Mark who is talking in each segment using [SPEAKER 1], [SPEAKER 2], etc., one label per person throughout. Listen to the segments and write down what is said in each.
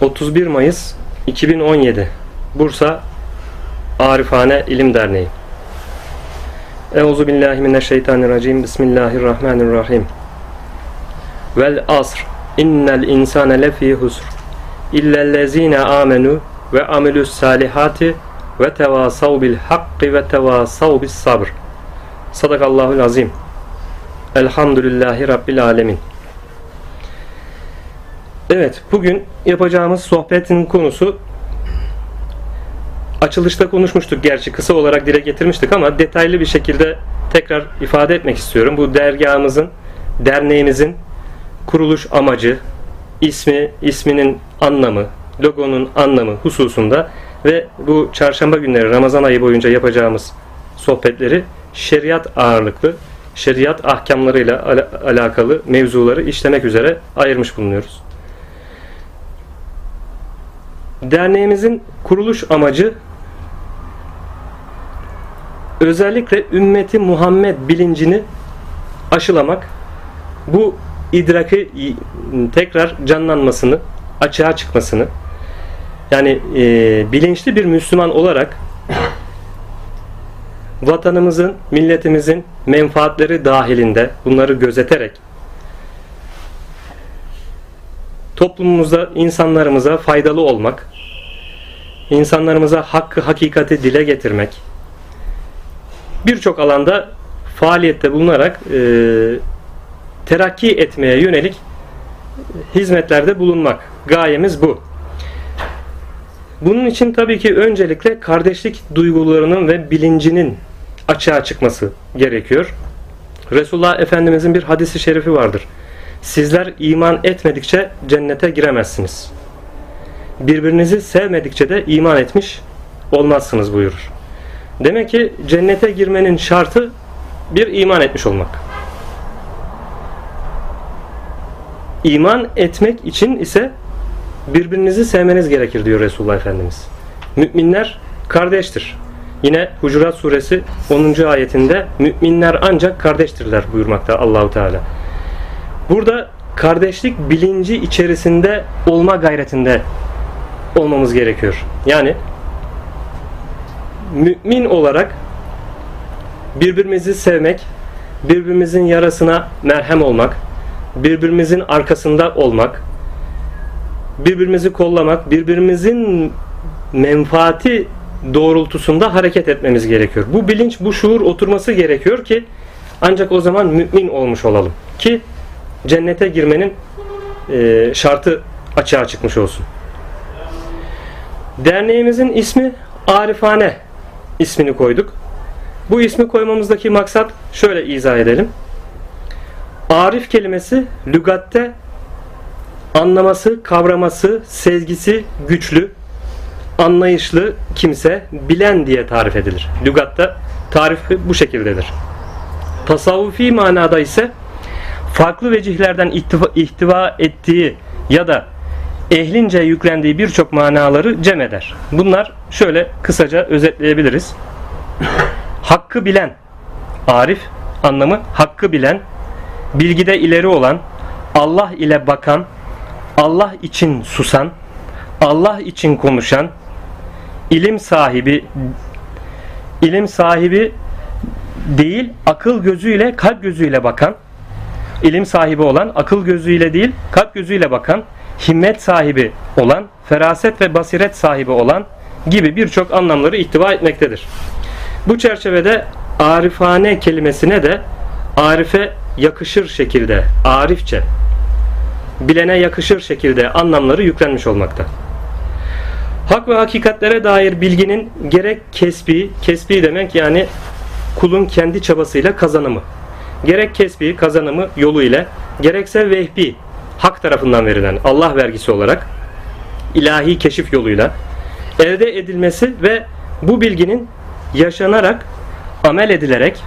[SPEAKER 1] 31 Mayıs 2017 Bursa Arifane İlim Derneği. Euzu billahi mineşşeytanirracim. Bismillahirrahmanirrahim. Vel asr. İnnel insane lefî husr. İllellezine amenu ve amilus salihati ve tevasav bil hakki ve tevasav bis sabr. Sadakallahul azim. Elhamdülillahi Rabbil alemin Evet, bugün yapacağımız sohbetin konusu açılışta konuşmuştuk gerçi kısa olarak dile getirmiştik ama detaylı bir şekilde tekrar ifade etmek istiyorum. Bu dergahımızın, derneğimizin kuruluş amacı, ismi, isminin anlamı, logonun anlamı hususunda ve bu çarşamba günleri Ramazan ayı boyunca yapacağımız sohbetleri şeriat ağırlıklı, şeriat ahkamlarıyla al alakalı mevzuları işlemek üzere ayırmış bulunuyoruz. Derneğimizin kuruluş amacı özellikle ümmeti Muhammed bilincini aşılamak, bu idraki tekrar canlanmasını, açığa çıkmasını, yani e, bilinçli bir Müslüman olarak vatanımızın, milletimizin menfaatleri dahilinde bunları gözeterek toplumumuza, insanlarımıza faydalı olmak, insanlarımıza hakkı, hakikati dile getirmek, birçok alanda faaliyette bulunarak e, terakki etmeye yönelik hizmetlerde bulunmak. Gayemiz bu. Bunun için tabii ki öncelikle kardeşlik duygularının ve bilincinin açığa çıkması gerekiyor. Resulullah Efendimizin bir hadisi şerifi vardır. Sizler iman etmedikçe cennete giremezsiniz. Birbirinizi sevmedikçe de iman etmiş olmazsınız buyurur. Demek ki cennete girmenin şartı bir iman etmiş olmak. İman etmek için ise birbirinizi sevmeniz gerekir diyor Resulullah Efendimiz. Müminler kardeştir. Yine Hucurat suresi 10. ayetinde müminler ancak kardeştirler buyurmakta Allahu Teala. Burada kardeşlik bilinci içerisinde olma gayretinde olmamız gerekiyor. Yani mümin olarak birbirimizi sevmek, birbirimizin yarasına merhem olmak, birbirimizin arkasında olmak, birbirimizi kollamak, birbirimizin menfaati doğrultusunda hareket etmemiz gerekiyor. Bu bilinç, bu şuur oturması gerekiyor ki ancak o zaman mümin olmuş olalım. Ki cennete girmenin e, şartı açığa çıkmış olsun. Derneğimizin ismi Arifane ismini koyduk. Bu ismi koymamızdaki maksat şöyle izah edelim. Arif kelimesi lügatte anlaması, kavraması, sezgisi güçlü, anlayışlı kimse, bilen diye tarif edilir. Lügatta tarifi bu şekildedir. Tasavvufi manada ise farklı vecihlerden ihtiva, ihtiva ettiği ya da ehlince yüklendiği birçok manaları cem eder. Bunlar şöyle kısaca özetleyebiliriz. hakkı bilen, arif anlamı hakkı bilen, bilgide ileri olan, Allah ile bakan, Allah için susan, Allah için konuşan, ilim sahibi, ilim sahibi değil, akıl gözüyle, kalp gözüyle bakan, ilim sahibi olan, akıl gözüyle değil, kalp gözüyle bakan, himmet sahibi olan, feraset ve basiret sahibi olan gibi birçok anlamları ihtiva etmektedir. Bu çerçevede arifane kelimesine de arife yakışır şekilde, arifçe, bilene yakışır şekilde anlamları yüklenmiş olmakta. Hak ve hakikatlere dair bilginin gerek kesbi, kesbi demek yani kulun kendi çabasıyla kazanımı, gerek kesbi kazanımı yolu ile gerekse vehbi hak tarafından verilen Allah vergisi olarak ilahi keşif yoluyla elde edilmesi ve bu bilginin yaşanarak amel edilerek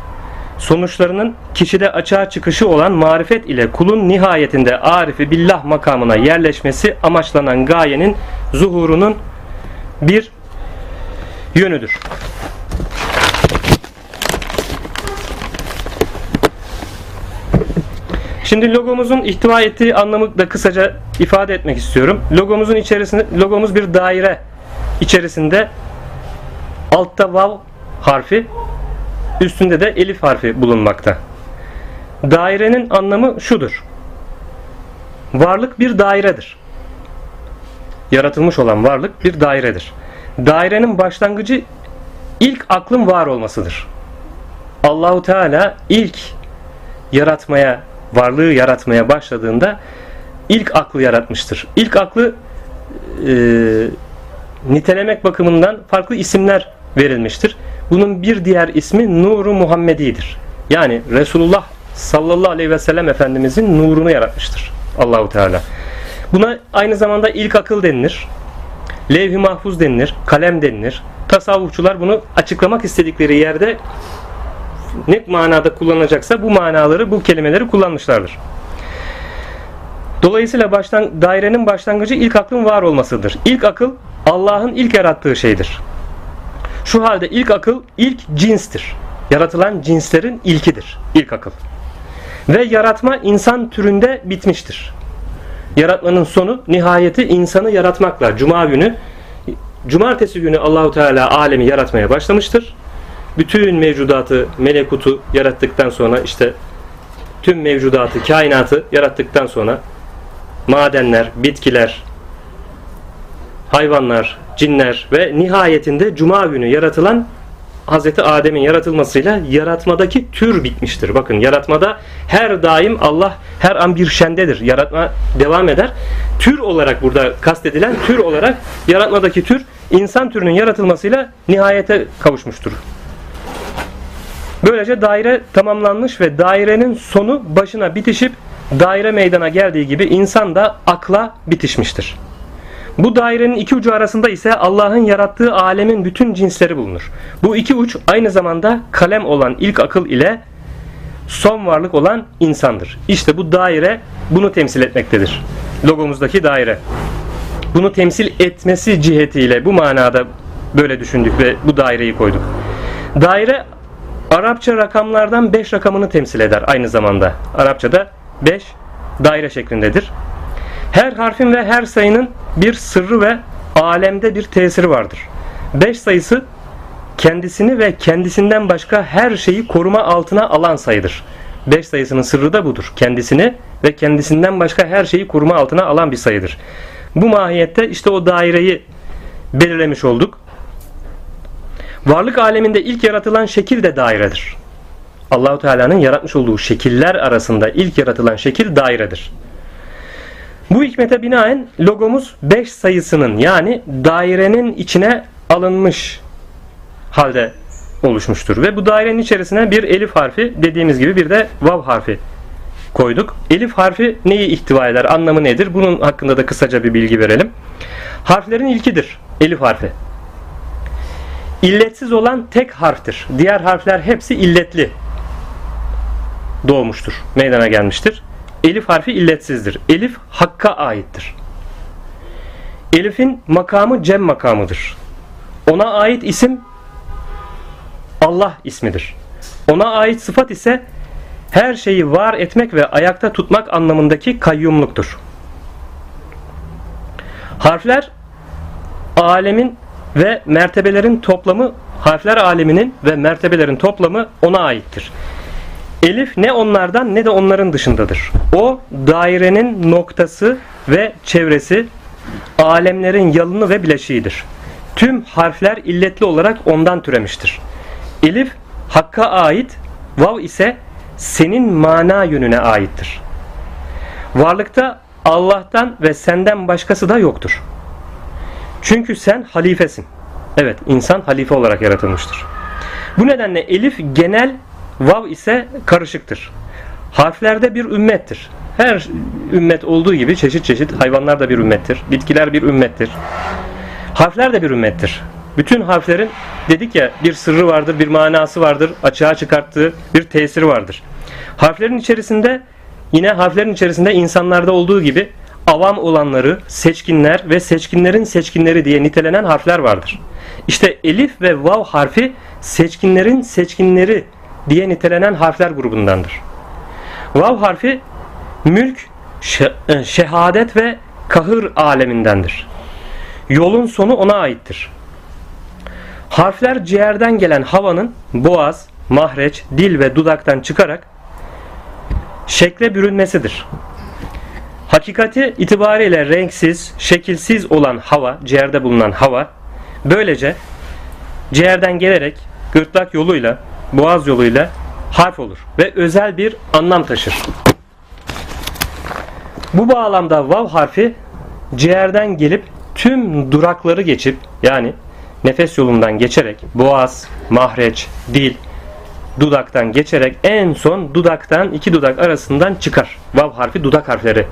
[SPEAKER 1] sonuçlarının kişide açığa çıkışı olan marifet ile kulun nihayetinde arifi billah makamına yerleşmesi amaçlanan gayenin zuhurunun bir yönüdür. Şimdi logomuzun ihtiva ettiği anlamı da kısaca ifade etmek istiyorum. Logomuzun içerisinde logomuz bir daire içerisinde altta vav harfi, üstünde de elif harfi bulunmakta. Dairenin anlamı şudur. Varlık bir dairedir. Yaratılmış olan varlık bir dairedir. Dairenin başlangıcı ilk aklın var olmasıdır. Allahu Teala ilk yaratmaya, varlığı yaratmaya başladığında ilk aklı yaratmıştır. İlk aklı e, nitelemek bakımından farklı isimler verilmiştir. Bunun bir diğer ismi Nuru Muhammedi'dir. Yani Resulullah sallallahu aleyhi ve sellem Efendimizin nurunu yaratmıştır Allahu Teala. Buna aynı zamanda ilk akıl denilir. Levh-i mahfuz denilir. Kalem denilir. Tasavvufçular bunu açıklamak istedikleri yerde ne manada kullanacaksa bu manaları, bu kelimeleri kullanmışlardır. Dolayısıyla baştan, dairenin başlangıcı ilk aklın var olmasıdır. İlk akıl Allah'ın ilk yarattığı şeydir. Şu halde ilk akıl ilk cinstir. Yaratılan cinslerin ilkidir. İlk akıl. Ve yaratma insan türünde bitmiştir. Yaratmanın sonu nihayeti insanı yaratmakla. Cuma günü Cumartesi günü Allahu Teala alemi yaratmaya başlamıştır. Bütün mevcudatı, melekutu yarattıktan sonra işte tüm mevcudatı, kainatı yarattıktan sonra madenler, bitkiler, hayvanlar, cinler ve nihayetinde cuma günü yaratılan Hazreti Adem'in yaratılmasıyla yaratmadaki tür bitmiştir. Bakın yaratmada her daim Allah her an bir şendedir. Yaratma devam eder. Tür olarak burada kastedilen tür olarak yaratmadaki tür insan türünün yaratılmasıyla nihayete kavuşmuştur. Böylece daire tamamlanmış ve dairenin sonu başına bitişip daire meydana geldiği gibi insan da akla bitişmiştir. Bu dairenin iki ucu arasında ise Allah'ın yarattığı alemin bütün cinsleri bulunur. Bu iki uç aynı zamanda kalem olan ilk akıl ile son varlık olan insandır. İşte bu daire bunu temsil etmektedir. Logomuzdaki daire. Bunu temsil etmesi cihetiyle bu manada böyle düşündük ve bu daireyi koyduk. Daire Arapça rakamlardan 5 rakamını temsil eder aynı zamanda. Arapçada 5 daire şeklindedir. Her harfin ve her sayının bir sırrı ve alemde bir tesiri vardır. 5 sayısı kendisini ve kendisinden başka her şeyi koruma altına alan sayıdır. 5 sayısının sırrı da budur. Kendisini ve kendisinden başka her şeyi koruma altına alan bir sayıdır. Bu mahiyette işte o daireyi belirlemiş olduk. Varlık aleminde ilk yaratılan şekil de dairedir. Allahu Teala'nın yaratmış olduğu şekiller arasında ilk yaratılan şekil dairedir. Bu hikmete binaen logomuz 5 sayısının yani dairenin içine alınmış halde oluşmuştur. Ve bu dairenin içerisine bir elif harfi dediğimiz gibi bir de vav harfi koyduk. Elif harfi neyi ihtiva eder? Anlamı nedir? Bunun hakkında da kısaca bir bilgi verelim. Harflerin ilkidir. Elif harfi. İlletsiz olan tek harftir. Diğer harfler hepsi illetli doğmuştur. Meydana gelmiştir. Elif harfi illetsizdir. Elif hakka aittir. Elif'in makamı cem makamıdır. Ona ait isim Allah ismidir. Ona ait sıfat ise her şeyi var etmek ve ayakta tutmak anlamındaki kayyumluktur. Harfler alemin ve mertebelerin toplamı harfler aleminin ve mertebelerin toplamı ona aittir. Elif ne onlardan ne de onların dışındadır. O dairenin noktası ve çevresi, alemlerin yalını ve bileşiğidir. Tüm harfler illetli olarak ondan türemiştir. Elif Hakk'a ait, vav ise senin mana yönüne aittir. Varlıkta Allah'tan ve senden başkası da yoktur. Çünkü sen halifesin. Evet, insan halife olarak yaratılmıştır. Bu nedenle elif genel Vav ise karışıktır. Harflerde bir ümmettir. Her ümmet olduğu gibi çeşit çeşit hayvanlar da bir ümmettir. Bitkiler bir ümmettir. Harfler de bir ümmettir. Bütün harflerin dedik ya bir sırrı vardır, bir manası vardır, açığa çıkarttığı bir tesiri vardır. Harflerin içerisinde yine harflerin içerisinde insanlarda olduğu gibi avam olanları, seçkinler ve seçkinlerin seçkinleri diye nitelenen harfler vardır. İşte elif ve vav harfi seçkinlerin seçkinleri diye nitelenen harfler grubundandır. Vav harfi mülk, e, şehadet ve kahır alemindendir. Yolun sonu ona aittir. Harfler ciğerden gelen havanın boğaz, mahreç, dil ve dudaktan çıkarak şekle bürünmesidir. Hakikati itibariyle renksiz, şekilsiz olan hava, ciğerde bulunan hava, böylece ciğerden gelerek gırtlak yoluyla, boğaz yoluyla harf olur ve özel bir anlam taşır. Bu bağlamda vav harfi ciğerden gelip tüm durakları geçip yani nefes yolundan geçerek boğaz, mahreç, dil, dudaktan geçerek en son dudaktan iki dudak arasından çıkar. Vav harfi dudak harfleri.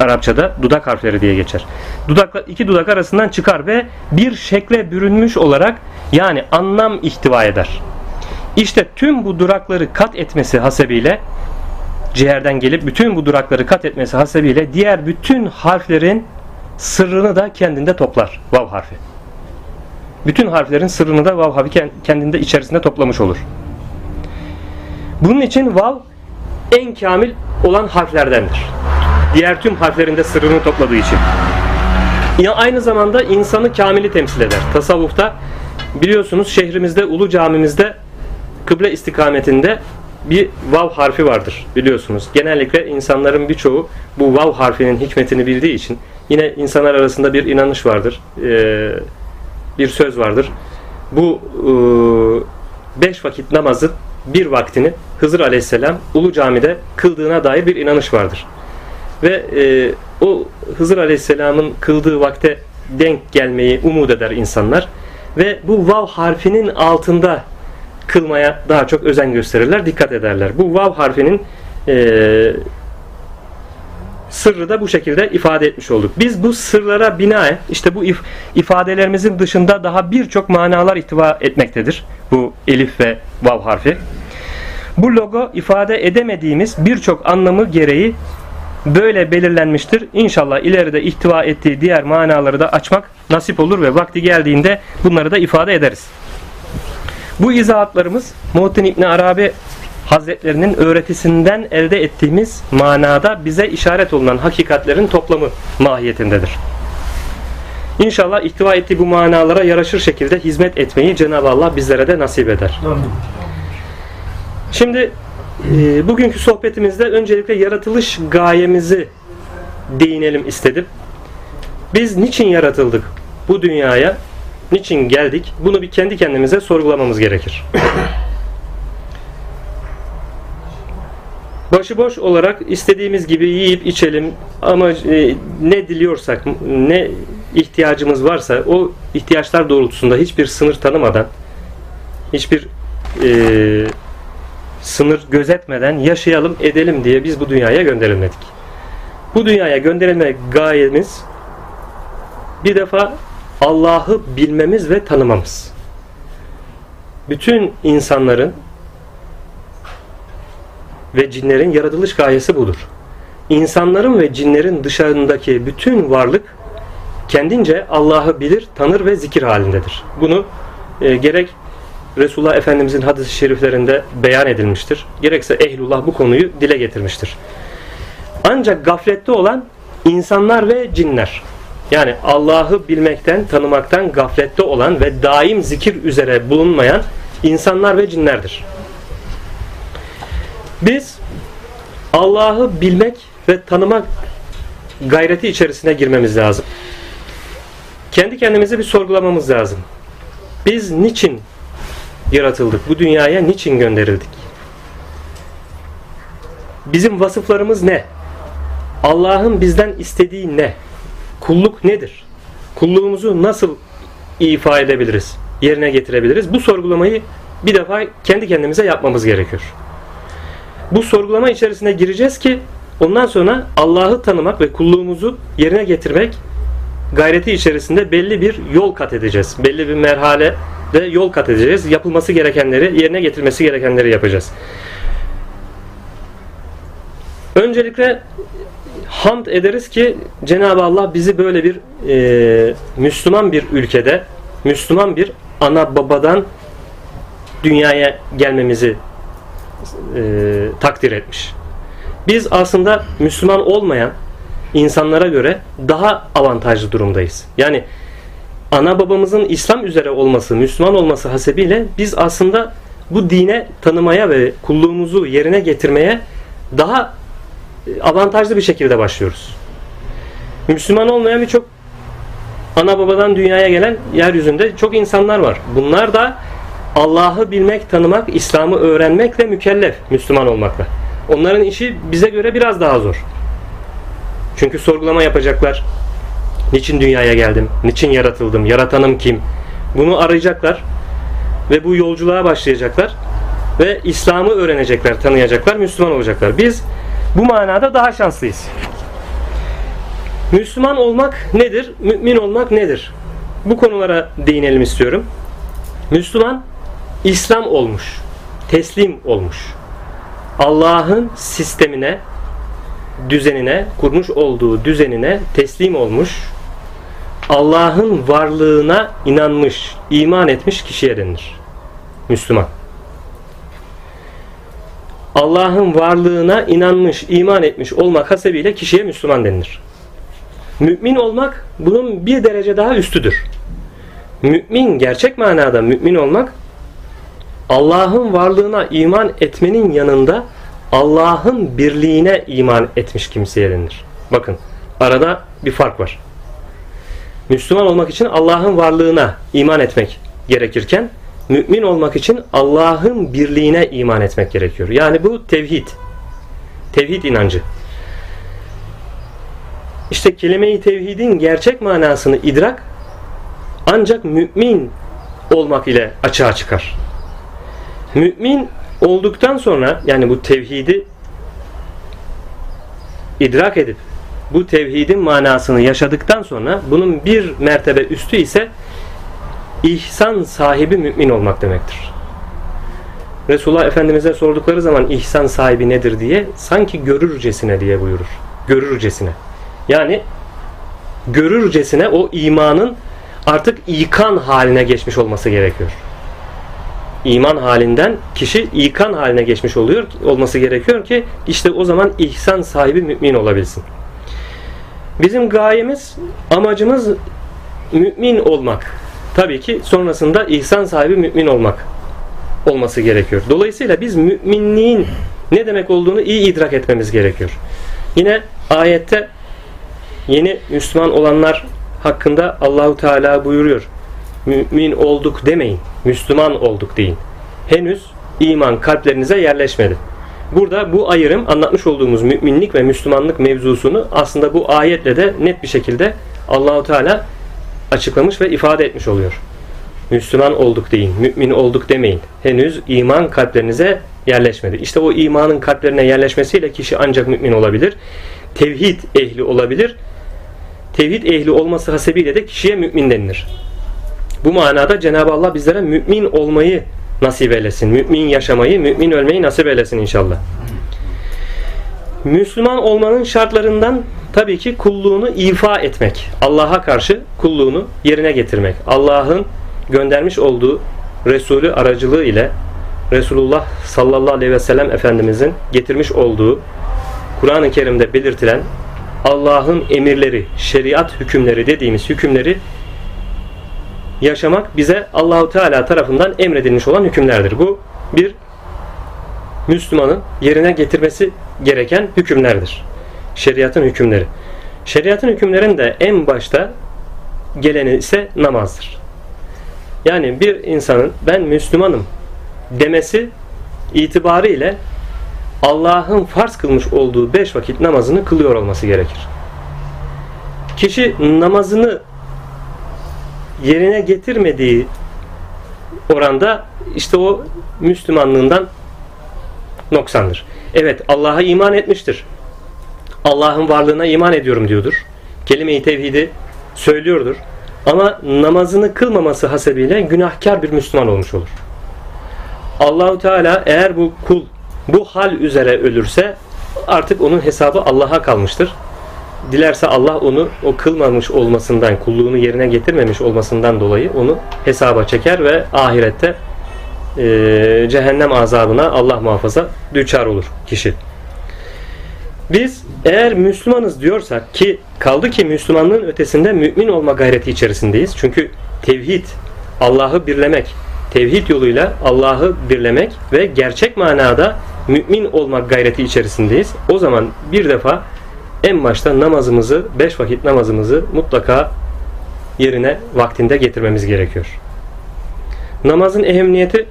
[SPEAKER 1] Arapçada dudak harfleri diye geçer. Dudakla iki dudak arasından çıkar ve bir şekle bürünmüş olarak yani anlam ihtiva eder. İşte tüm bu durakları kat etmesi hasebiyle ciğerden gelip bütün bu durakları kat etmesi hasebiyle diğer bütün harflerin sırrını da kendinde toplar. Vav harfi. Bütün harflerin sırrını da vav harfi kendinde içerisinde toplamış olur. Bunun için vav en kamil olan harflerdendir. Diğer tüm harflerinde sırrını topladığı için. Ya aynı zamanda insanı kamili temsil eder. Tasavvufta biliyorsunuz şehrimizde Ulu Camimizde kıble istikametinde bir vav harfi vardır biliyorsunuz. Genellikle insanların birçoğu bu vav harfinin hikmetini bildiği için yine insanlar arasında bir inanış vardır. Bir söz vardır. Bu beş vakit namazın bir vaktini Hızır Aleyhisselam Ulu Cami'de kıldığına dair bir inanış vardır. Ve e, o Hızır Aleyhisselam'ın kıldığı vakte denk gelmeyi umut eder insanlar. Ve bu vav harfinin altında kılmaya daha çok özen gösterirler, dikkat ederler. Bu vav harfinin e, sırrı da bu şekilde ifade etmiş olduk. Biz bu sırlara binaen işte bu if ifadelerimizin dışında daha birçok manalar ihtiva etmektedir. Bu elif ve vav harfi. Bu logo ifade edemediğimiz birçok anlamı gereği böyle belirlenmiştir. İnşallah ileride ihtiva ettiği diğer manaları da açmak nasip olur ve vakti geldiğinde bunları da ifade ederiz. Bu izahatlarımız Muhittin İbni Arabi Hazretlerinin öğretisinden elde ettiğimiz manada bize işaret olunan hakikatlerin toplamı mahiyetindedir. İnşallah ihtiva ettiği bu manalara yaraşır şekilde hizmet etmeyi Cenab-ı Allah bizlere de nasip eder. Şimdi e, bugünkü sohbetimizde öncelikle yaratılış gayemizi değinelim istedim. Biz niçin yaratıldık bu dünyaya? Niçin geldik? Bunu bir kendi kendimize sorgulamamız gerekir. Başıboş olarak istediğimiz gibi yiyip içelim ama e, ne diliyorsak, ne ihtiyacımız varsa o ihtiyaçlar doğrultusunda hiçbir sınır tanımadan, hiçbir e, sınır gözetmeden yaşayalım edelim diye biz bu dünyaya gönderilmedik. Bu dünyaya gönderilme gayemiz bir defa Allah'ı bilmemiz ve tanımamız. Bütün insanların ve cinlerin yaratılış gayesi budur. İnsanların ve cinlerin dışarındaki bütün varlık kendince Allah'ı bilir, tanır ve zikir halindedir. Bunu e, gerek Resulullah Efendimizin hadis-i şeriflerinde beyan edilmiştir. Gerekse ehlullah bu konuyu dile getirmiştir. Ancak gaflette olan insanlar ve cinler yani Allah'ı bilmekten, tanımaktan gaflette olan ve daim zikir üzere bulunmayan insanlar ve cinlerdir. Biz Allah'ı bilmek ve tanımak gayreti içerisine girmemiz lazım. Kendi kendimizi bir sorgulamamız lazım. Biz niçin yaratıldık? Bu dünyaya niçin gönderildik? Bizim vasıflarımız ne? Allah'ın bizden istediği ne? Kulluk nedir? Kulluğumuzu nasıl ifa edebiliriz? Yerine getirebiliriz? Bu sorgulamayı bir defa kendi kendimize yapmamız gerekiyor. Bu sorgulama içerisine gireceğiz ki ondan sonra Allah'ı tanımak ve kulluğumuzu yerine getirmek gayreti içerisinde belli bir yol kat edeceğiz. Belli bir merhale de yol kat edeceğiz. Yapılması gerekenleri, yerine getirmesi gerekenleri yapacağız. Öncelikle hamd ederiz ki Cenab-ı Allah bizi böyle bir e, Müslüman bir ülkede, Müslüman bir ana babadan dünyaya gelmemizi e, takdir etmiş. Biz aslında Müslüman olmayan insanlara göre daha avantajlı durumdayız. Yani ana babamızın İslam üzere olması, Müslüman olması hasebiyle biz aslında bu dine tanımaya ve kulluğumuzu yerine getirmeye daha e, avantajlı bir şekilde başlıyoruz. Müslüman olmayan birçok ana babadan dünyaya gelen yeryüzünde çok insanlar var. Bunlar da Allah'ı bilmek, tanımak, İslam'ı öğrenmekle mükellef Müslüman olmakla. Onların işi bize göre biraz daha zor. Çünkü sorgulama yapacaklar. Niçin dünyaya geldim? Niçin yaratıldım? Yaratanım kim? Bunu arayacaklar ve bu yolculuğa başlayacaklar ve İslam'ı öğrenecekler, tanıyacaklar, Müslüman olacaklar. Biz bu manada daha şanslıyız. Müslüman olmak nedir? Mümin olmak nedir? Bu konulara değinelim istiyorum. Müslüman İslam olmuş, teslim olmuş. Allah'ın sistemine, düzenine, kurmuş olduğu düzenine teslim olmuş, Allah'ın varlığına inanmış, iman etmiş kişiye denilir. Müslüman. Allah'ın varlığına inanmış, iman etmiş olmak hasebiyle kişiye Müslüman denilir. Mümin olmak bunun bir derece daha üstüdür. Mümin, gerçek manada mümin olmak Allah'ın varlığına iman etmenin yanında Allah'ın birliğine iman etmiş kimseye denilir. Bakın arada bir fark var. Müslüman olmak için Allah'ın varlığına iman etmek gerekirken mümin olmak için Allah'ın birliğine iman etmek gerekiyor. Yani bu tevhid. Tevhid inancı. İşte kelime-i tevhidin gerçek manasını idrak ancak mümin olmak ile açığa çıkar. Mümin olduktan sonra yani bu tevhidi idrak edip bu tevhidin manasını yaşadıktan sonra bunun bir mertebe üstü ise ihsan sahibi mümin olmak demektir. Resulullah Efendimiz'e sordukları zaman ihsan sahibi nedir diye sanki görürcesine diye buyurur. Görürcesine. Yani görürcesine o imanın artık ikan haline geçmiş olması gerekiyor. İman halinden kişi ikan haline geçmiş oluyor olması gerekiyor ki işte o zaman ihsan sahibi mümin olabilsin. Bizim gayemiz, amacımız mümin olmak. Tabii ki sonrasında ihsan sahibi mümin olmak olması gerekiyor. Dolayısıyla biz müminliğin ne demek olduğunu iyi idrak etmemiz gerekiyor. Yine ayette yeni Müslüman olanlar hakkında Allahu Teala buyuruyor. Mümin olduk demeyin. Müslüman olduk deyin. Henüz iman kalplerinize yerleşmedi. Burada bu ayrım anlatmış olduğumuz müminlik ve Müslümanlık mevzusunu aslında bu ayetle de net bir şekilde Allahu Teala açıklamış ve ifade etmiş oluyor. Müslüman olduk deyin, mümin olduk demeyin. Henüz iman kalplerinize yerleşmedi. İşte o imanın kalplerine yerleşmesiyle kişi ancak mümin olabilir. Tevhid ehli olabilir. Tevhid ehli olması hasebiyle de kişiye mümin denilir. Bu manada Cenab-ı Allah bizlere mümin olmayı nasip eylesin. Mümin yaşamayı, mümin ölmeyi nasip eylesin inşallah. Müslüman olmanın şartlarından tabii ki kulluğunu ifa etmek. Allah'a karşı kulluğunu yerine getirmek. Allah'ın göndermiş olduğu Resulü aracılığı ile Resulullah sallallahu aleyhi ve sellem Efendimizin getirmiş olduğu Kur'an-ı Kerim'de belirtilen Allah'ın emirleri, şeriat hükümleri dediğimiz hükümleri yaşamak bize Allahu Teala tarafından emredilmiş olan hükümlerdir. Bu bir Müslümanın yerine getirmesi gereken hükümlerdir. Şeriatın hükümleri. Şeriatın hükümlerinde en başta geleni ise namazdır. Yani bir insanın ben Müslümanım demesi itibarıyla Allah'ın farz kılmış olduğu beş vakit namazını kılıyor olması gerekir. Kişi namazını yerine getirmediği oranda işte o Müslümanlığından noksandır. Evet Allah'a iman etmiştir. Allah'ın varlığına iman ediyorum diyordur. Kelime-i tevhidi söylüyordur. Ama namazını kılmaması hasebiyle günahkar bir Müslüman olmuş olur. Allahu Teala eğer bu kul bu hal üzere ölürse artık onun hesabı Allah'a kalmıştır. Dilerse Allah onu o kılmamış olmasından, kulluğunu yerine getirmemiş olmasından dolayı onu hesaba çeker ve ahirette e, cehennem azabına Allah muhafaza düçar olur kişi. Biz eğer Müslümanız diyorsak ki kaldı ki Müslümanlığın ötesinde mümin olma gayreti içerisindeyiz. Çünkü tevhid, Allah'ı birlemek, tevhid yoluyla Allah'ı birlemek ve gerçek manada mümin olmak gayreti içerisindeyiz. O zaman bir defa en başta namazımızı, beş vakit namazımızı mutlaka yerine vaktinde getirmemiz gerekiyor. Namazın ehemmiyeti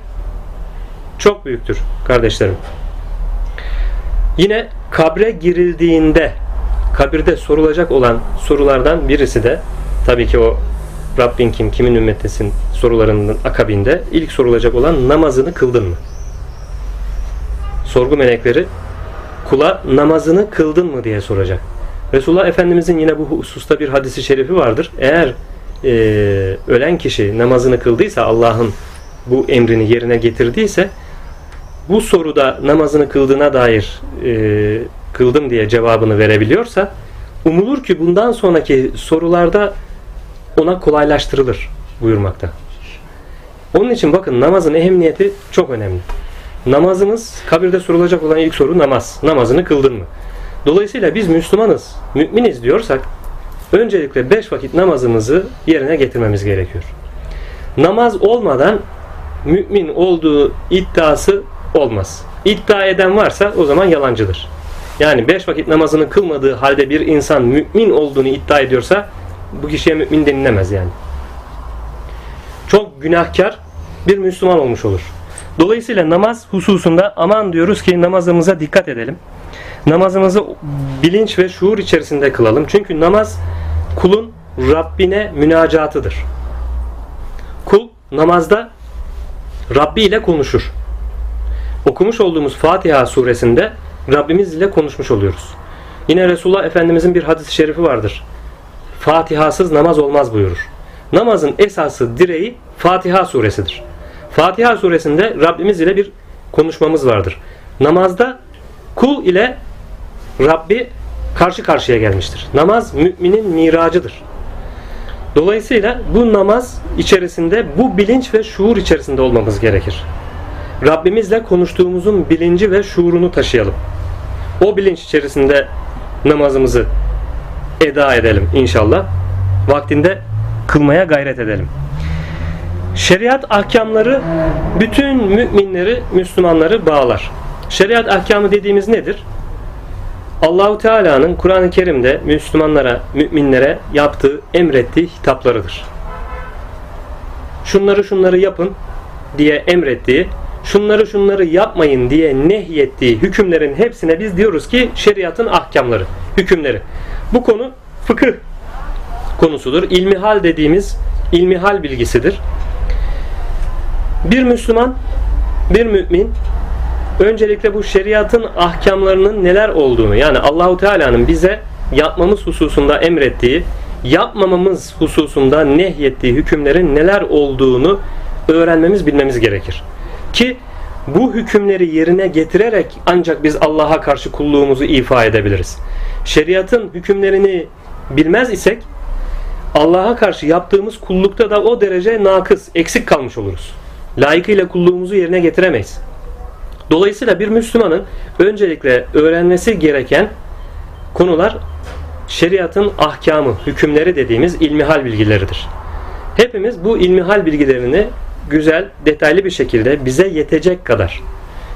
[SPEAKER 1] çok büyüktür kardeşlerim. Yine kabre girildiğinde kabirde sorulacak olan sorulardan birisi de tabii ki o Rabbin kim, kimin ümmettesin sorularının akabinde ilk sorulacak olan namazını kıldın mı? Sorgu melekleri kula namazını kıldın mı diye soracak. Resulullah Efendimizin yine bu hususta bir hadisi şerifi vardır. Eğer e, ölen kişi namazını kıldıysa Allah'ın bu emrini yerine getirdiyse bu soruda namazını kıldığına dair e, kıldım diye cevabını verebiliyorsa umulur ki bundan sonraki sorularda ona kolaylaştırılır buyurmakta. Onun için bakın namazın ehemmiyeti çok önemli. Namazımız kabirde sorulacak olan ilk soru namaz. Namazını kıldın mı? Dolayısıyla biz Müslümanız, müminiz diyorsak öncelikle beş vakit namazımızı yerine getirmemiz gerekiyor. Namaz olmadan mümin olduğu iddiası olmaz. İddia eden varsa o zaman yalancıdır. Yani beş vakit namazını kılmadığı halde bir insan mümin olduğunu iddia ediyorsa bu kişiye mümin denilemez yani. Çok günahkar bir Müslüman olmuş olur. Dolayısıyla namaz hususunda aman diyoruz ki namazımıza dikkat edelim. Namazımızı bilinç ve şuur içerisinde kılalım. Çünkü namaz kulun Rabbine münacatıdır. Kul namazda Rabbi ile konuşur. Okumuş olduğumuz Fatiha suresinde Rabbimiz ile konuşmuş oluyoruz. Yine Resulullah Efendimizin bir hadis-i şerifi vardır. Fatihasız namaz olmaz buyurur. Namazın esası direği Fatiha suresidir. Fatiha suresinde Rabbimiz ile bir konuşmamız vardır. Namazda kul ile Rabbi karşı karşıya gelmiştir. Namaz müminin miracıdır. Dolayısıyla bu namaz içerisinde bu bilinç ve şuur içerisinde olmamız gerekir. Rabbimizle konuştuğumuzun bilinci ve şuurunu taşıyalım. O bilinç içerisinde namazımızı eda edelim inşallah. Vaktinde kılmaya gayret edelim. Şeriat ahkamları bütün müminleri, Müslümanları bağlar. Şeriat ahkamı dediğimiz nedir? Allahu Teala'nın Kur'an-ı Kerim'de Müslümanlara, müminlere yaptığı, emrettiği hitaplarıdır. Şunları şunları yapın diye emrettiği, şunları şunları yapmayın diye nehyettiği hükümlerin hepsine biz diyoruz ki şeriatın ahkamları, hükümleri. Bu konu fıkıh konusudur. İlmihal dediğimiz ilmihal bilgisidir. Bir Müslüman, bir mümin öncelikle bu şeriatın ahkamlarının neler olduğunu yani Allahu Teala'nın bize yapmamız hususunda emrettiği, yapmamamız hususunda nehyettiği hükümlerin neler olduğunu öğrenmemiz, bilmemiz gerekir. Ki bu hükümleri yerine getirerek ancak biz Allah'a karşı kulluğumuzu ifa edebiliriz. Şeriatın hükümlerini bilmez isek Allah'a karşı yaptığımız kullukta da o derece nakıs, eksik kalmış oluruz. Layıkıyla kulluğumuzu yerine getiremeyiz. Dolayısıyla bir Müslümanın öncelikle öğrenmesi gereken konular şeriatın ahkamı, hükümleri dediğimiz ilmihal bilgileridir. Hepimiz bu ilmihal bilgilerini güzel, detaylı bir şekilde bize yetecek kadar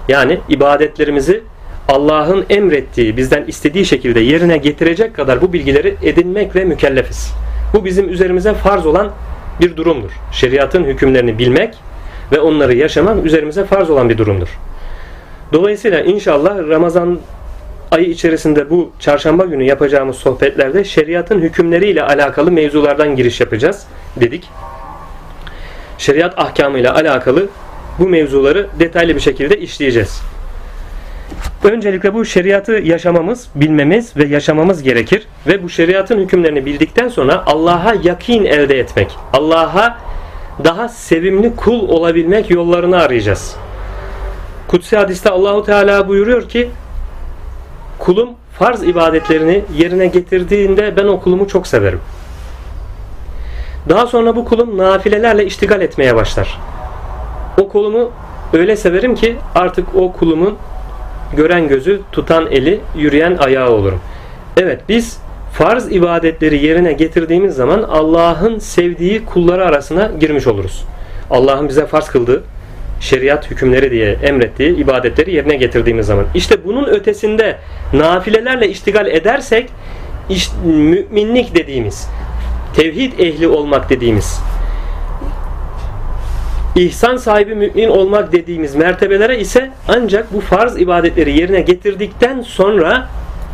[SPEAKER 1] yani ibadetlerimizi Allah'ın emrettiği, bizden istediği şekilde yerine getirecek kadar bu bilgileri edinmekle mükellefiz. Bu bizim üzerimize farz olan bir durumdur. Şeriatın hükümlerini bilmek ve onları yaşamak üzerimize farz olan bir durumdur. Dolayısıyla inşallah Ramazan ayı içerisinde bu çarşamba günü yapacağımız sohbetlerde şeriatın hükümleriyle alakalı mevzulardan giriş yapacağız dedik. Şeriat ahkamıyla alakalı bu mevzuları detaylı bir şekilde işleyeceğiz. Öncelikle bu şeriatı yaşamamız, bilmemiz ve yaşamamız gerekir. Ve bu şeriatın hükümlerini bildikten sonra Allah'a yakin elde etmek, Allah'a daha sevimli kul olabilmek yollarını arayacağız. Kutsi hadiste Allahu Teala buyuruyor ki kulum farz ibadetlerini yerine getirdiğinde ben o kulumu çok severim. Daha sonra bu kulum nafilelerle iştigal etmeye başlar. O kulumu öyle severim ki artık o kulumun gören gözü, tutan eli, yürüyen ayağı olurum. Evet biz farz ibadetleri yerine getirdiğimiz zaman Allah'ın sevdiği kulları arasına girmiş oluruz. Allah'ın bize farz kıldığı şeriat hükümleri diye emrettiği ibadetleri yerine getirdiğimiz zaman. İşte bunun ötesinde nafilelerle iştigal edersek işte, müminlik dediğimiz, tevhid ehli olmak dediğimiz, ihsan sahibi mümin olmak dediğimiz mertebelere ise ancak bu farz ibadetleri yerine getirdikten sonra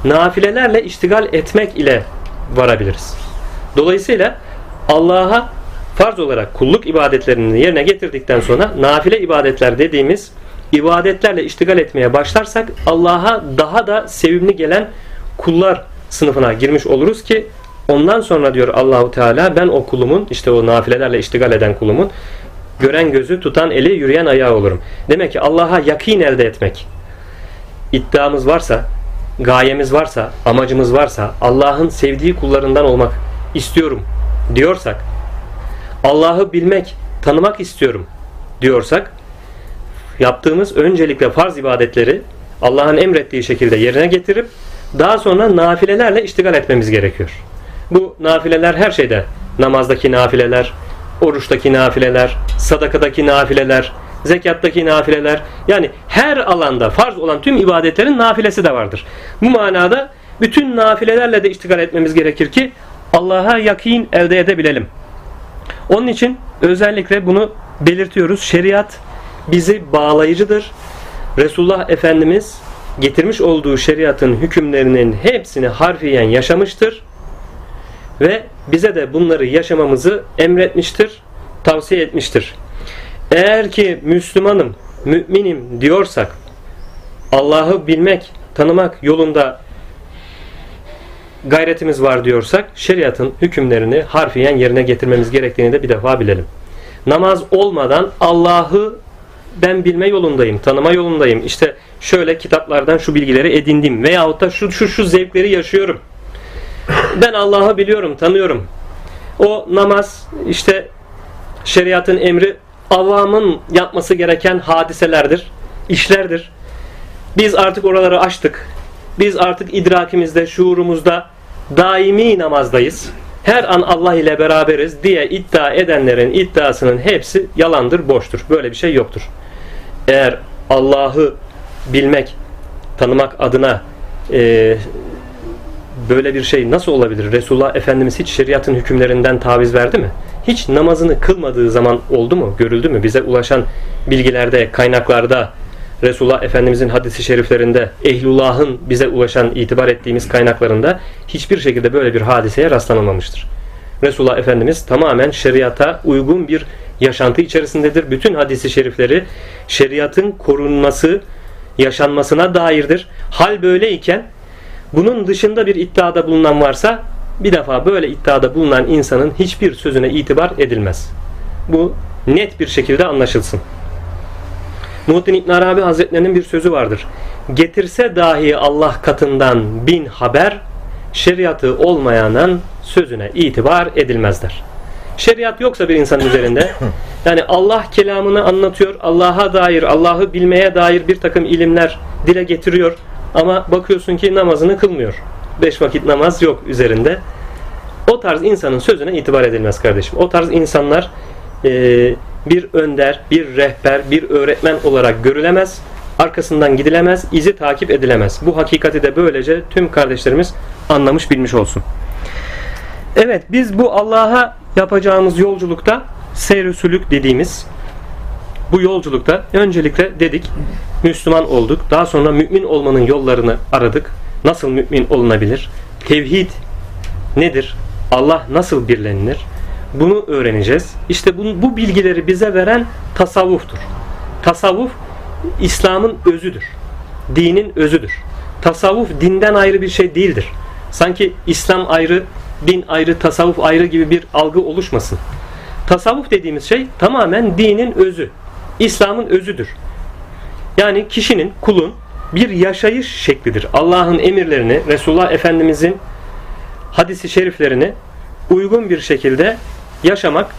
[SPEAKER 1] nafilelerle iştigal etmek ile varabiliriz. Dolayısıyla Allah'a farz olarak kulluk ibadetlerini yerine getirdikten sonra nafile ibadetler dediğimiz ibadetlerle iştigal etmeye başlarsak Allah'a daha da sevimli gelen kullar sınıfına girmiş oluruz ki ondan sonra diyor Allahu Teala ben o kulumun işte o nafilelerle iştigal eden kulumun gören gözü tutan eli yürüyen ayağı olurum. Demek ki Allah'a yakin elde etmek iddiamız varsa gayemiz varsa amacımız varsa Allah'ın sevdiği kullarından olmak istiyorum diyorsak Allah'ı bilmek, tanımak istiyorum diyorsak yaptığımız öncelikle farz ibadetleri Allah'ın emrettiği şekilde yerine getirip daha sonra nafilelerle iştigal etmemiz gerekiyor. Bu nafileler her şeyde. Namazdaki nafileler, oruçtaki nafileler, sadakadaki nafileler, zekattaki nafileler. Yani her alanda farz olan tüm ibadetlerin nafilesi de vardır. Bu manada bütün nafilelerle de iştigal etmemiz gerekir ki Allah'a yakin elde edebilelim. Onun için özellikle bunu belirtiyoruz. Şeriat bizi bağlayıcıdır. Resulullah Efendimiz getirmiş olduğu şeriatın hükümlerinin hepsini harfiyen yaşamıştır. Ve bize de bunları yaşamamızı emretmiştir, tavsiye etmiştir. Eğer ki Müslümanım, müminim diyorsak Allah'ı bilmek, tanımak yolunda gayretimiz var diyorsak şeriatın hükümlerini harfiyen yerine getirmemiz gerektiğini de bir defa bilelim. Namaz olmadan Allah'ı ben bilme yolundayım, tanıma yolundayım. İşte şöyle kitaplardan şu bilgileri edindim veyahut da şu şu şu zevkleri yaşıyorum. Ben Allah'ı biliyorum, tanıyorum. O namaz işte şeriatın emri avamın yapması gereken hadiselerdir, işlerdir. Biz artık oraları açtık. Biz artık idrakimizde, şuurumuzda daimi namazdayız. Her an Allah ile beraberiz diye iddia edenlerin iddiasının hepsi yalandır, boştur. Böyle bir şey yoktur. Eğer Allah'ı bilmek, tanımak adına e, böyle bir şey nasıl olabilir? Resulullah Efendimiz hiç şeriatın hükümlerinden taviz verdi mi? Hiç namazını kılmadığı zaman oldu mu? Görüldü mü? Bize ulaşan bilgilerde, kaynaklarda, Resulullah Efendimizin hadisi şeriflerinde, ehlullahın bize ulaşan, itibar ettiğimiz kaynaklarında hiçbir şekilde böyle bir hadiseye rastlanılmamıştır. Resulullah Efendimiz tamamen şeriata uygun bir yaşantı içerisindedir. Bütün hadisi şerifleri şeriatın korunması, yaşanmasına dairdir. Hal böyleyken bunun dışında bir iddiada bulunan varsa bir defa böyle iddiada bulunan insanın hiçbir sözüne itibar edilmez. Bu net bir şekilde anlaşılsın. Muhittin İbn Arabi Hazretlerinin bir sözü vardır. Getirse dahi Allah katından bin haber, şeriatı olmayanın sözüne itibar edilmezler. Şeriat yoksa bir insanın üzerinde, yani Allah kelamını anlatıyor, Allah'a dair, Allah'ı bilmeye dair bir takım ilimler dile getiriyor ama bakıyorsun ki namazını kılmıyor. Beş vakit namaz yok üzerinde. O tarz insanın sözüne itibar edilmez kardeşim. O tarz insanlar e, bir önder, bir rehber, bir öğretmen olarak görülemez. Arkasından gidilemez, izi takip edilemez. Bu hakikati de böylece tüm kardeşlerimiz anlamış bilmiş olsun. Evet biz bu Allah'a yapacağımız yolculukta seyr dediğimiz bu yolculukta öncelikle dedik Müslüman olduk. Daha sonra mümin olmanın yollarını aradık. Nasıl mümin olunabilir? Tevhid nedir? Allah nasıl birlenilir? Bunu öğreneceğiz. İşte bu, bu bilgileri bize veren tasavvuftur. Tasavvuf İslam'ın özüdür. Dinin özüdür. Tasavvuf dinden ayrı bir şey değildir. Sanki İslam ayrı, din ayrı, tasavvuf ayrı gibi bir algı oluşmasın. Tasavvuf dediğimiz şey tamamen dinin özü. İslam'ın özüdür. Yani kişinin, kulun bir yaşayış şeklidir. Allah'ın emirlerini, Resulullah Efendimizin hadisi şeriflerini uygun bir şekilde yaşamak,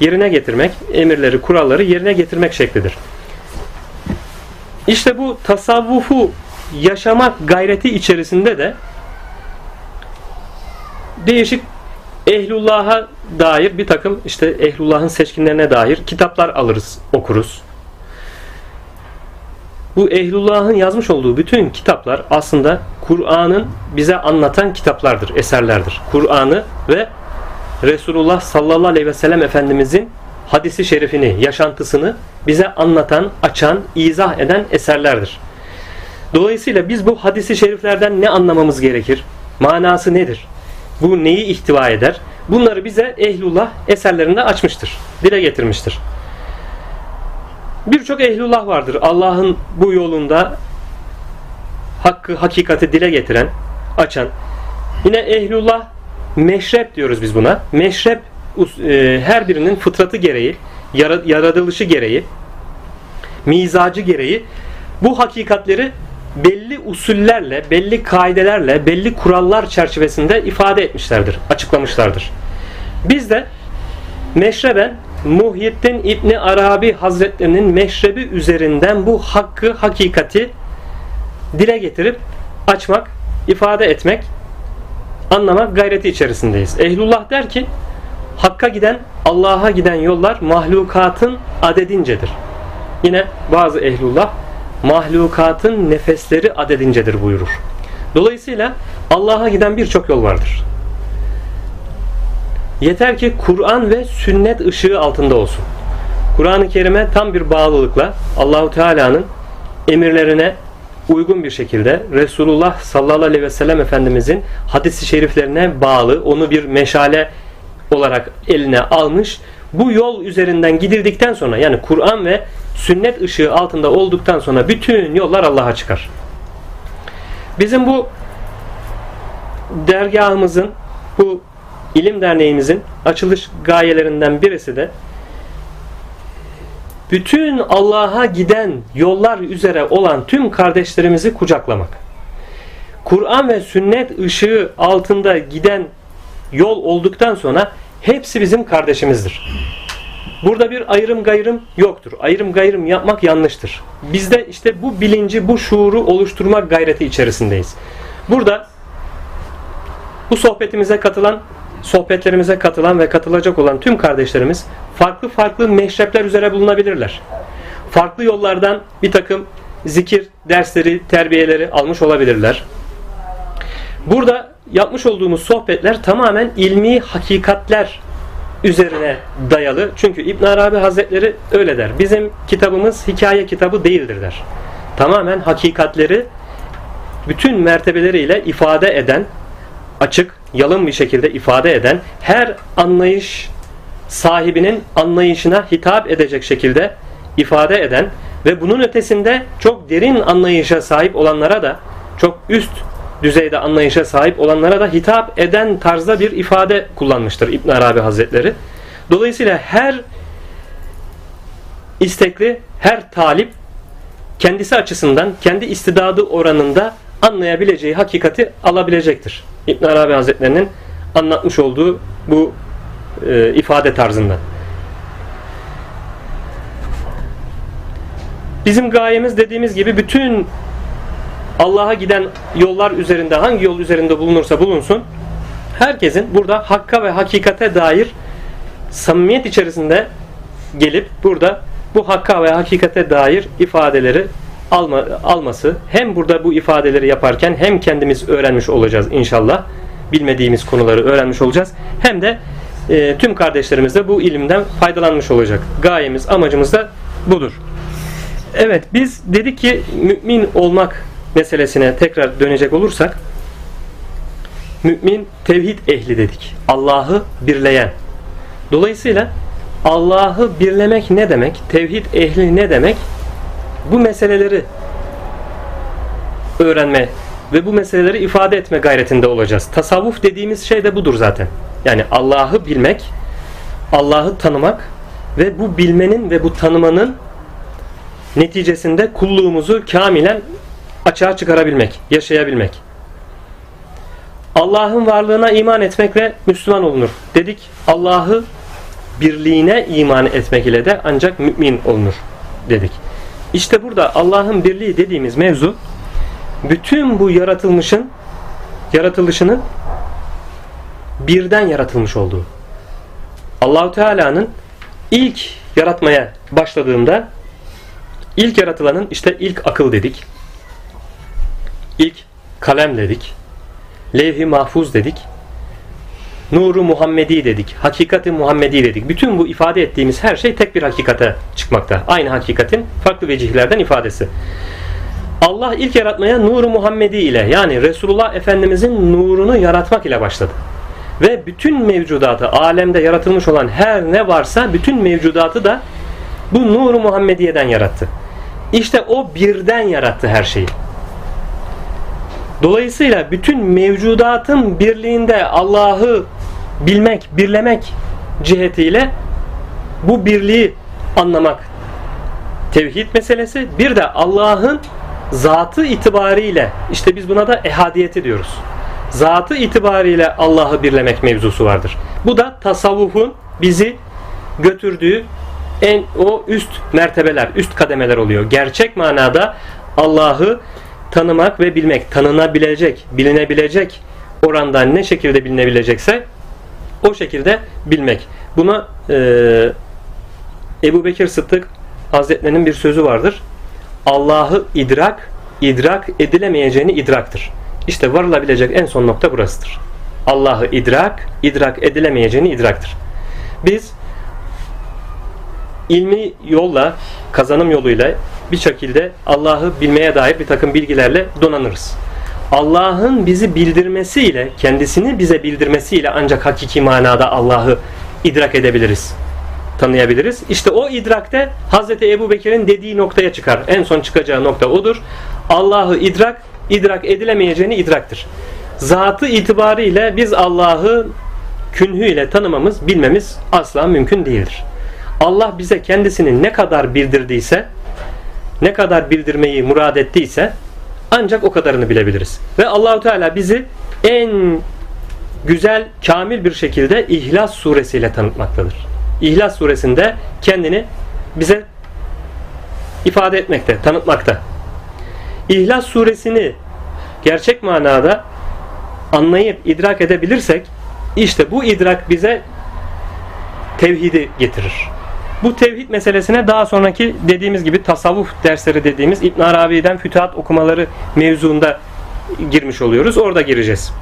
[SPEAKER 1] yerine getirmek, emirleri, kuralları yerine getirmek şeklidir. İşte bu tasavvufu yaşamak gayreti içerisinde de değişik ehlullah'a dair bir takım işte ehlullah'ın seçkinlerine dair kitaplar alırız, okuruz. Bu ehlullah'ın yazmış olduğu bütün kitaplar aslında Kur'an'ın bize anlatan kitaplardır, eserlerdir. Kur'an'ı ve Resulullah sallallahu aleyhi ve sellem Efendimizin hadisi şerifini, yaşantısını bize anlatan, açan, izah eden eserlerdir. Dolayısıyla biz bu hadisi şeriflerden ne anlamamız gerekir? Manası nedir? Bu neyi ihtiva eder? Bunları bize ehlullah eserlerinde açmıştır. Dile getirmiştir. Birçok ehlullah vardır. Allah'ın bu yolunda hakkı, hakikati dile getiren, açan. Yine ehlullah meşrep diyoruz biz buna. Meşrep e, her birinin fıtratı gereği, yaratılışı gereği, mizacı gereği bu hakikatleri belli usullerle, belli kaidelerle, belli kurallar çerçevesinde ifade etmişlerdir, açıklamışlardır. Biz de meşreben Muhyiddin İbni Arabi Hazretlerinin meşrebi üzerinden bu hakkı, hakikati dile getirip açmak, ifade etmek, anlamak gayreti içerisindeyiz. Ehlullah der ki, Hakka giden, Allah'a giden yollar mahlukatın adedincedir. Yine bazı ehlullah mahlukatın nefesleri adedincedir buyurur. Dolayısıyla Allah'a giden birçok yol vardır. Yeter ki Kur'an ve sünnet ışığı altında olsun. Kur'an-ı Kerim'e tam bir bağlılıkla Allahu Teala'nın emirlerine uygun bir şekilde Resulullah sallallahu aleyhi ve sellem Efendimizin hadisi şeriflerine bağlı, onu bir meşale olarak eline almış. Bu yol üzerinden gidildikten sonra yani Kur'an ve sünnet ışığı altında olduktan sonra bütün yollar Allah'a çıkar. Bizim bu dergahımızın, bu ilim derneğimizin açılış gayelerinden birisi de bütün Allah'a giden yollar üzere olan tüm kardeşlerimizi kucaklamak. Kur'an ve sünnet ışığı altında giden yol olduktan sonra hepsi bizim kardeşimizdir. Burada bir ayrım gayrım yoktur. Ayrım gayrım yapmak yanlıştır. Bizde işte bu bilinci, bu şuuru oluşturmak gayreti içerisindeyiz. Burada bu sohbetimize katılan, sohbetlerimize katılan ve katılacak olan tüm kardeşlerimiz farklı farklı meşrepler üzere bulunabilirler. Farklı yollardan bir takım zikir dersleri, terbiyeleri almış olabilirler. Burada yapmış olduğumuz sohbetler tamamen ilmi hakikatler üzerine dayalı. Çünkü İbn Arabi Hazretleri öyle der. Bizim kitabımız hikaye kitabı değildir der. Tamamen hakikatleri bütün mertebeleriyle ifade eden, açık, yalın bir şekilde ifade eden, her anlayış sahibinin anlayışına hitap edecek şekilde ifade eden ve bunun ötesinde çok derin anlayışa sahip olanlara da çok üst düzeyde anlayışa sahip olanlara da hitap eden tarzda bir ifade kullanmıştır İbn Arabi Hazretleri. Dolayısıyla her istekli, her talip kendisi açısından, kendi istidadı oranında anlayabileceği hakikati alabilecektir. İbn Arabi Hazretlerinin anlatmış olduğu bu e, ifade tarzından. Bizim gayemiz dediğimiz gibi bütün Allah'a giden yollar üzerinde hangi yol üzerinde bulunursa bulunsun herkesin burada hakka ve hakikate dair samimiyet içerisinde gelip burada bu hakka ve hakikate dair ifadeleri alma, alması hem burada bu ifadeleri yaparken hem kendimiz öğrenmiş olacağız inşallah bilmediğimiz konuları öğrenmiş olacağız hem de e, tüm kardeşlerimiz de bu ilimden faydalanmış olacak. Gayemiz amacımız da budur. Evet biz dedik ki mümin olmak meselesine tekrar dönecek olursak mümin tevhid ehli dedik. Allah'ı birleyen. Dolayısıyla Allah'ı birlemek ne demek? Tevhid ehli ne demek? Bu meseleleri öğrenme ve bu meseleleri ifade etme gayretinde olacağız. Tasavvuf dediğimiz şey de budur zaten. Yani Allah'ı bilmek, Allah'ı tanımak ve bu bilmenin ve bu tanımanın neticesinde kulluğumuzu kamilen açığa çıkarabilmek, yaşayabilmek. Allah'ın varlığına iman etmekle Müslüman olunur. Dedik Allah'ı birliğine iman etmek ile de ancak mümin olunur dedik. İşte burada Allah'ın birliği dediğimiz mevzu bütün bu yaratılmışın yaratılışının birden yaratılmış olduğu. Allahu Teala'nın ilk yaratmaya başladığında ilk yaratılanın işte ilk akıl dedik. İlk kalem dedik. Levh-i mahfuz dedik. Nuru Muhammedi dedik. Hakikati Muhammedi dedik. Bütün bu ifade ettiğimiz her şey tek bir hakikate çıkmakta. Aynı hakikatin farklı vecihlerden ifadesi. Allah ilk yaratmaya nuru Muhammedi ile yani Resulullah Efendimizin nurunu yaratmak ile başladı. Ve bütün mevcudatı, alemde yaratılmış olan her ne varsa bütün mevcudatı da bu nuru Muhammediye'den yarattı. İşte o birden yarattı her şeyi. Dolayısıyla bütün mevcudatın birliğinde Allah'ı bilmek, birlemek cihetiyle bu birliği anlamak tevhid meselesi. Bir de Allah'ın zatı itibariyle işte biz buna da ehadiyeti diyoruz. Zatı itibariyle Allah'ı birlemek mevzusu vardır. Bu da tasavvufun bizi götürdüğü en o üst mertebeler, üst kademeler oluyor. Gerçek manada Allah'ı tanımak ve bilmek, tanınabilecek, bilinebilecek oranda ne şekilde bilinebilecekse o şekilde bilmek. Buna e, Ebu Bekir Sıddık Hazretlerinin bir sözü vardır. Allah'ı idrak, idrak edilemeyeceğini idraktır. İşte varılabilecek en son nokta burasıdır. Allah'ı idrak, idrak edilemeyeceğini idraktır. Biz ilmi yolla, kazanım yoluyla bir şekilde Allah'ı bilmeye dair bir takım bilgilerle donanırız. Allah'ın bizi bildirmesiyle, kendisini bize bildirmesiyle ancak hakiki manada Allah'ı idrak edebiliriz, tanıyabiliriz. İşte o idrakte Hazreti Ebu Bekir'in dediği noktaya çıkar. En son çıkacağı nokta odur. Allah'ı idrak, idrak edilemeyeceğini idraktır. Zatı itibariyle biz Allah'ı künhüyle tanımamız, bilmemiz asla mümkün değildir. Allah bize kendisini ne kadar bildirdiyse, ne kadar bildirmeyi murad ettiyse ancak o kadarını bilebiliriz. Ve Allahu Teala bizi en güzel, kamil bir şekilde İhlas suresiyle tanıtmaktadır. İhlas suresinde kendini bize ifade etmekte, tanıtmakta. İhlas suresini gerçek manada anlayıp idrak edebilirsek işte bu idrak bize tevhidi getirir. Bu tevhid meselesine daha sonraki dediğimiz gibi tasavvuf dersleri dediğimiz İbn Arabi'den fütuhat okumaları mevzuunda girmiş oluyoruz. Orada gireceğiz.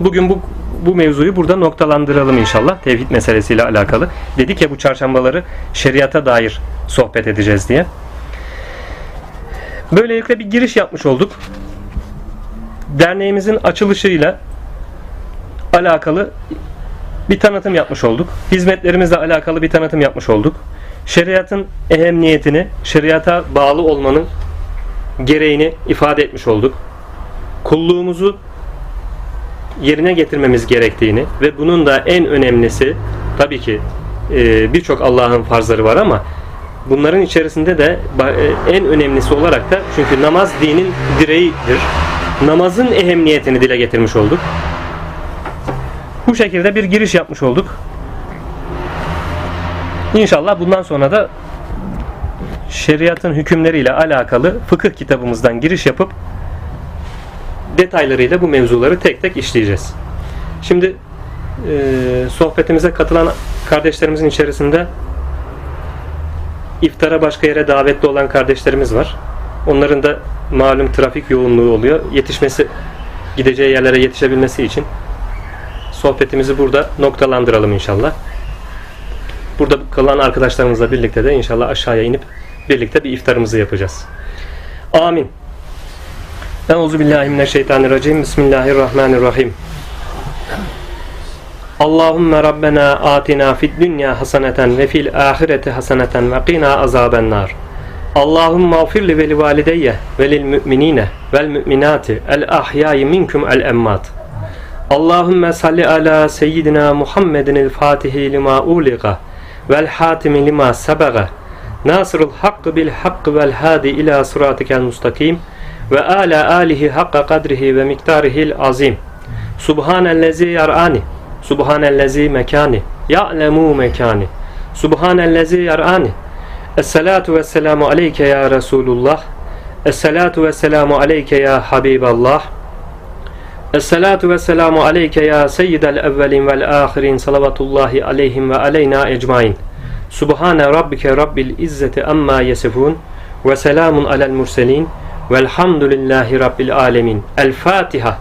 [SPEAKER 1] Bugün bu bu mevzuyu burada noktalandıralım inşallah tevhid meselesiyle alakalı. Dedik ya bu çarşambaları şeriata dair sohbet edeceğiz diye. Böylelikle bir giriş yapmış olduk. Derneğimizin açılışıyla alakalı bir tanıtım yapmış olduk. Hizmetlerimizle alakalı bir tanıtım yapmış olduk. Şeriatın ehemmiyetini, şeriata bağlı olmanın gereğini ifade etmiş olduk. Kulluğumuzu yerine getirmemiz gerektiğini ve bunun da en önemlisi tabii ki e, birçok Allah'ın farzları var ama bunların içerisinde de e, en önemlisi olarak da çünkü namaz dinin direğidir. Namazın ehemmiyetini dile getirmiş olduk. Bu şekilde bir giriş yapmış olduk. İnşallah bundan sonra da şeriatın hükümleriyle alakalı fıkıh kitabımızdan giriş yapıp detaylarıyla bu mevzuları tek tek işleyeceğiz. Şimdi e, sohbetimize katılan kardeşlerimizin içerisinde iftara başka yere davetli olan kardeşlerimiz var. Onların da malum trafik yoğunluğu oluyor. Yetişmesi, gideceği yerlere yetişebilmesi için sohbetimizi burada noktalandıralım inşallah. Burada kalan arkadaşlarımızla birlikte de inşallah aşağıya inip birlikte bir iftarımızı yapacağız. Amin. Euzu billahi mineşşeytanirracim. Bismillahirrahmanirrahim. Allahumme Rabbena atina fid dünya haseneten ve fil ahireti haseneten ve qina azaben nar. Allahumme gfirli ve li valideyye ve lil müminine vel müminati el ahyayi minkum el emmat. Allahümme salli ala seyyidina Muhammedin el fatihi lima uliqa vel hatimi lima sebaga nasırul hakkı bil hakkı vel hadi ila sıratikel mustakim ve ala alihi hakka kadrihi ve miktarihil azim. Subhanellezi yar'ani subhanellezi mekani ya'lemu mekani subhanellezi yar'ani. Esselatu vesselamu aleyke ya Resulullah Esselatu ve selamu aleyke ya Habiballah. Esselatu ve selamu aleyke ya seyyidel evvelin vel ahirin salavatullahi aleyhim ve aleyna ecmain. Subhane rabbike rabbil izzeti amma yesifun ve selamun alel murselin velhamdülillahi rabbil alemin. El Fatiha.